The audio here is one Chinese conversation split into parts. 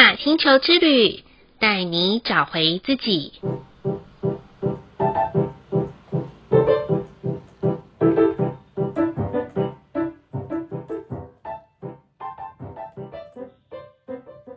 雅星球之旅，带你找回自己。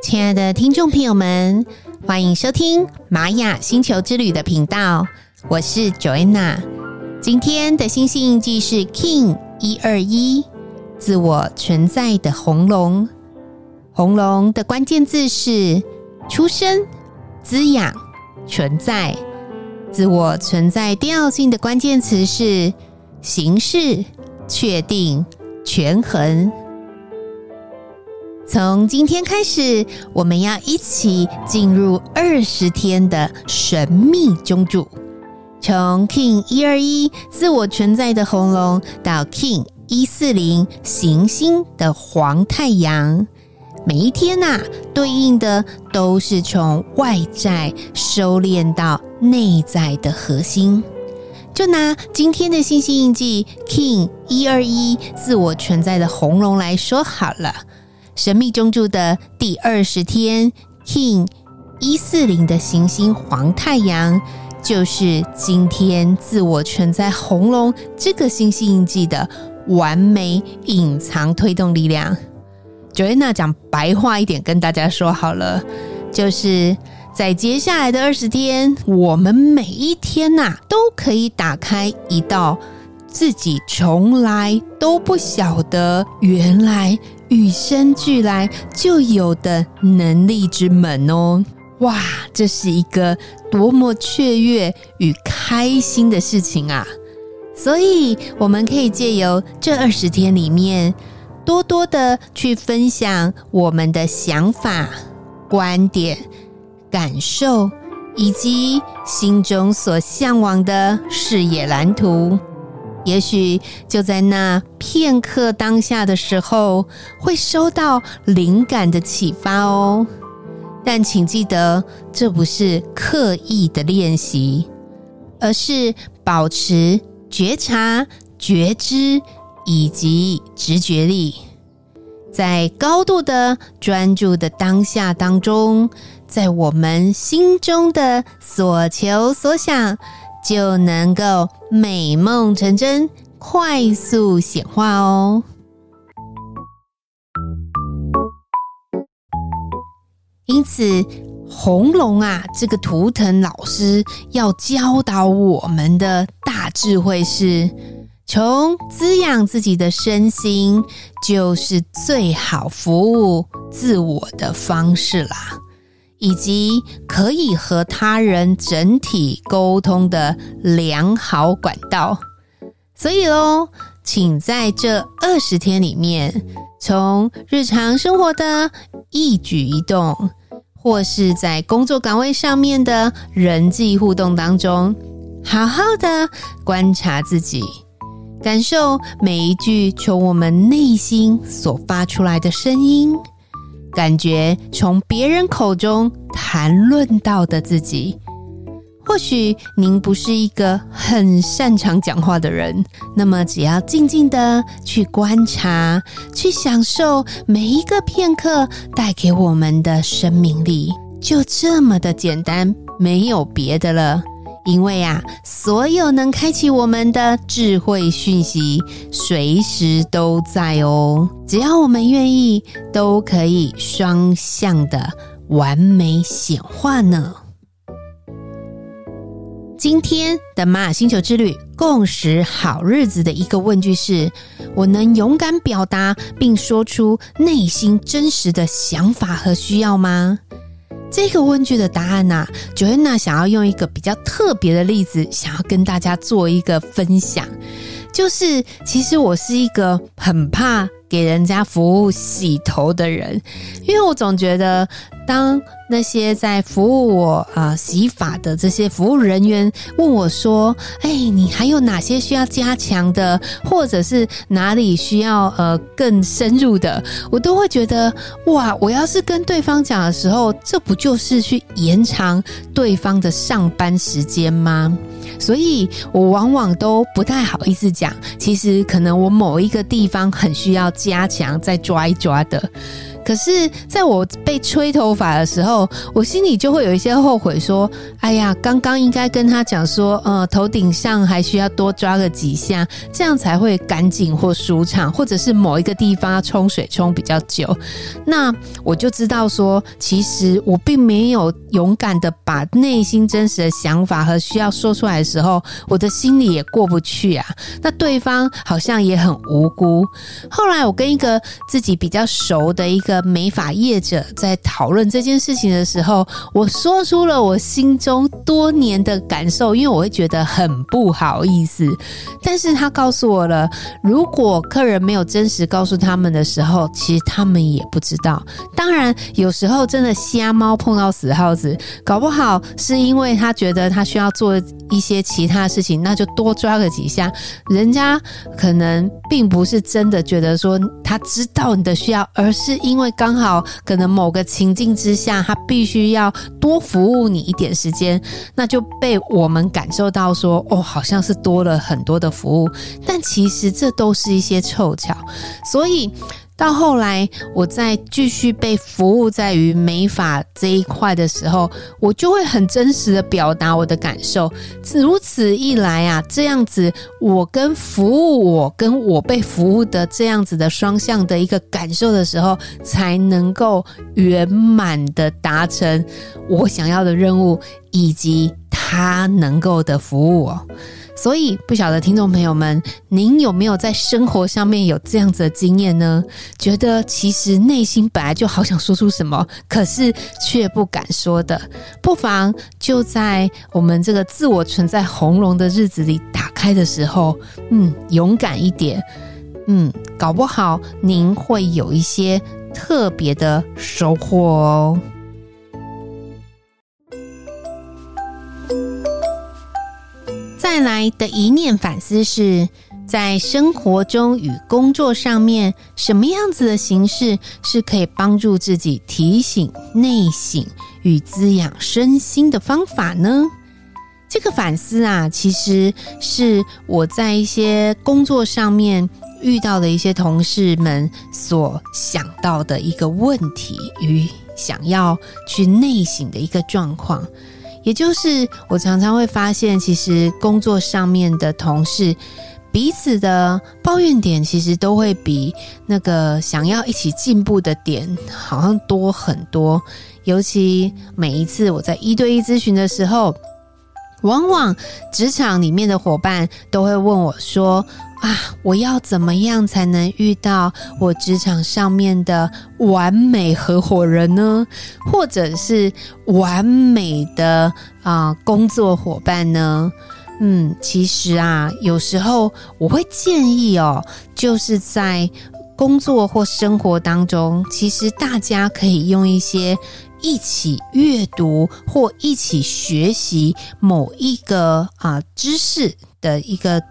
亲爱的听众朋友们，欢迎收听玛雅星球之旅的频道，我是 Joanna。今天的星星印记是 King 一二一，自我存在的红龙。红龙的关键字是出生、滋养、存在。自我存在调性的关键词是形式、确定、权衡。从今天开始，我们要一起进入二十天的神秘中柱，从 King 一二一自我存在的红龙到 King 一四零行星的黄太阳。每一天呐、啊，对应的都是从外在收敛到内在的核心。就拿今天的星星印记 King 一二一自我存在的红龙来说好了，神秘中柱的第二十天 King 一四零的行星黄太阳，就是今天自我存在红龙这个星星印记的完美隐藏推动力量。Joanna 讲白话一点跟大家说好了，就是在接下来的二十天，我们每一天呐、都可以打开一道自己从来都不晓得，原来与生俱来就有的能力之门哦！哇，这是一个多么雀跃与开心的事情啊！所以我们可以借由这二十天里面。多多的去分享我们的想法、观点、感受，以及心中所向往的视野蓝图。也许就在那片刻当下的时候，会收到灵感的启发哦。但请记得，这不是刻意的练习，而是保持觉察、觉知。以及直觉力，在高度的专注的当下当中，在我们心中的所求所想，就能够美梦成真，快速显化哦。因此，红龙啊，这个图腾老师要教导我们的大智慧是。从滋养自己的身心，就是最好服务自我的方式啦，以及可以和他人整体沟通的良好管道。所以喽，请在这二十天里面，从日常生活的一举一动，或是在工作岗位上面的人际互动当中，好好的观察自己。感受每一句从我们内心所发出来的声音，感觉从别人口中谈论到的自己。或许您不是一个很擅长讲话的人，那么只要静静的去观察，去享受每一个片刻带给我们的生命力，就这么的简单，没有别的了。因为啊，所有能开启我们的智慧讯息，随时都在哦。只要我们愿意，都可以双向的完美显化呢。今天的玛雅星球之旅共识好日子的一个问句是：我能勇敢表达并说出内心真实的想法和需要吗？这个问句的答案呢，Joanna 想要用一个比较特别的例子，想要跟大家做一个分享，就是其实我是一个很怕给人家服务洗头的人，因为我总觉得当。那些在服务我啊、呃、洗发的这些服务人员问我说：“哎，你还有哪些需要加强的，或者是哪里需要呃更深入的？”我都会觉得哇，我要是跟对方讲的时候，这不就是去延长对方的上班时间吗？所以我往往都不太好意思讲。其实可能我某一个地方很需要加强，再抓一抓的。可是在我被吹头发的时候，我心里就会有一些后悔，说：“哎呀，刚刚应该跟他讲说，呃，头顶上还需要多抓个几下，这样才会干净或舒畅，或者是某一个地方要冲水冲比较久。”那我就知道说，其实我并没有勇敢的把内心真实的想法和需要说出来的时候，我的心里也过不去啊。那对方好像也很无辜。后来我跟一个自己比较熟的一个个美发业者在讨论这件事情的时候，我说出了我心中多年的感受，因为我会觉得很不好意思。但是他告诉我了，如果客人没有真实告诉他们的时候，其实他们也不知道。当然，有时候真的瞎猫碰到死耗子，搞不好是因为他觉得他需要做一些其他事情，那就多抓个几下。人家可能并不是真的觉得说他知道你的需要，而是因为刚好可能某个情境之下，他必须要多服务你一点时间，那就被我们感受到说哦，好像是多了很多的服务，但其实这都是一些凑巧，所以。到后来，我在继续被服务在于美发这一块的时候，我就会很真实的表达我的感受。如此一来啊，这样子，我跟服务我跟我被服务的这样子的双向的一个感受的时候，才能够圆满的达成我想要的任务，以及他能够的服务我。所以，不晓得听众朋友们，您有没有在生活上面有这样子的经验呢？觉得其实内心本来就好想说出什么，可是却不敢说的，不妨就在我们这个自我存在红龙的日子里打开的时候，嗯，勇敢一点，嗯，搞不好您会有一些特别的收获哦。的一念反思是，在生活中与工作上面，什么样子的形式是可以帮助自己提醒内省与滋养身心的方法呢？这个反思啊，其实是我在一些工作上面遇到的一些同事们所想到的一个问题与想要去内省的一个状况。也就是我常常会发现，其实工作上面的同事彼此的抱怨点，其实都会比那个想要一起进步的点好像多很多。尤其每一次我在一对一咨询的时候，往往职场里面的伙伴都会问我说，啊，我要怎么样才能遇到我职场上面的完美合伙人呢？或者是完美的啊、工作伙伴呢？嗯，其实啊，有时候我会建议哦，就是在工作或生活当中，其实大家可以用一些一起阅读或一起学习某一个啊、知识的一个。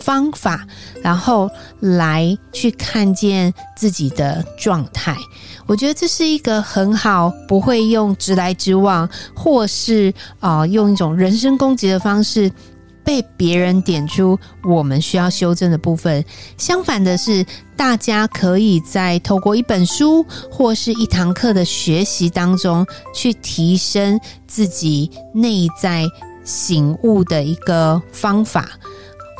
方法，然后来去看见自己的状态，我觉得这是一个很好，不会用直来直往，或是啊、用一种人身攻击的方式被别人点出我们需要修正的部分。相反的是，大家可以在透过一本书或是一堂课的学习当中，去提升自己内在醒悟的一个方法。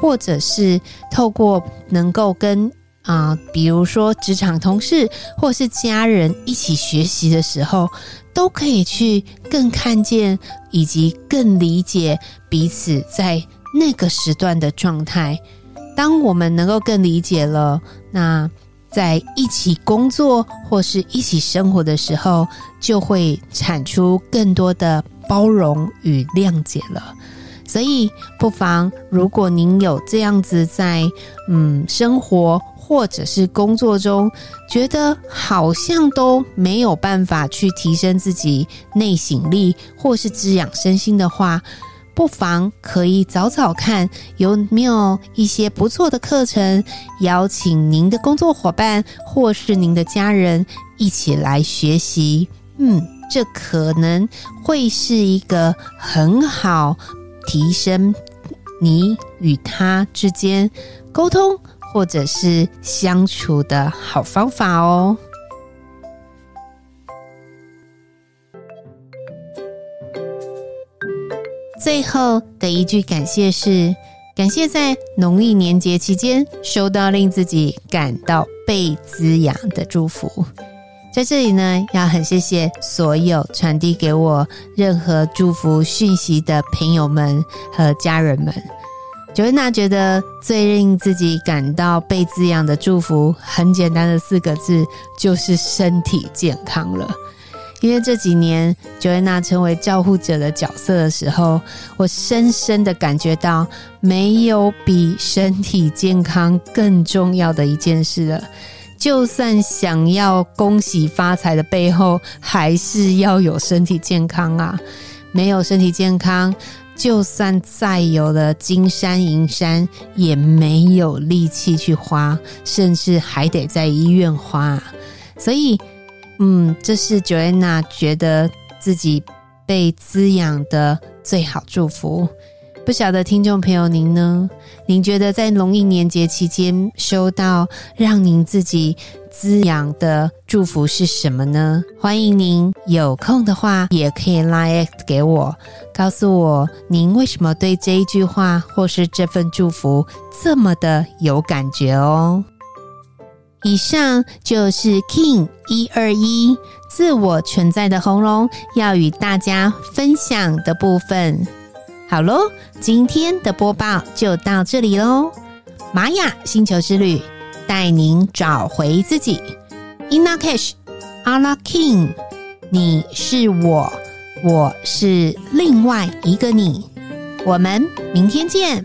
或者是透过能够跟啊、比如说职场同事或是家人一起学习的时候，都可以去更看见以及更理解彼此在那个时段的状态。当我们能够更理解了，那在一起工作或是一起生活的时候，就会产出更多的包容与谅解了。所以，不妨如果您有这样子在嗯生活或者是工作中，觉得好像都没有办法去提升自己内省力或是滋养身心的话，不妨可以找找看有没有一些不错的课程，邀请您的工作伙伴或是您的家人一起来学习。嗯，这可能会是一个很好。提升你与他之间沟通或者是相处的好方法哦。最后的一句感谢是感谢在农历年节期间收到令自己感到被滋养的祝福。在这里呢，要很谢谢所有传递给我任何祝福讯息的朋友们和家人们。Joanna 觉得最令自己感到被滋养的祝福，很简单的四个字，就是身体健康了。因为这几年 Joanna 成为照护者的角色的时候，我深深的感觉到，没有比身体健康更重要的一件事了。就算想要恭喜发财的背后，还是要有身体健康啊！没有身体健康。就算再有了金山银山，也没有力气去花，甚至还得在医院花。所以，嗯，这是 Joanna 觉得自己被滋养的最好祝福。不晓得听众朋友您呢？您觉得在农历年节期间收到让您自己滋养的祝福是什么呢？欢迎您有空的话也可以 Line 给我，告诉我您为什么对这一句话或是这份祝福这么的有感觉哦。以上就是 King 一二一自我存在的红龙要与大家分享的部分。好喽，今天的播报就到这里喽。玛雅星球之旅带您找回自己。Ina Cash Ala King，你是我，我是另外一个你。我们明天见，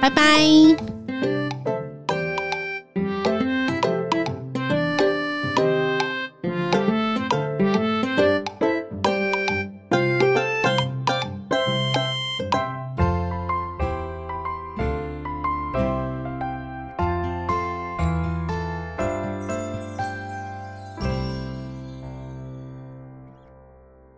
拜拜。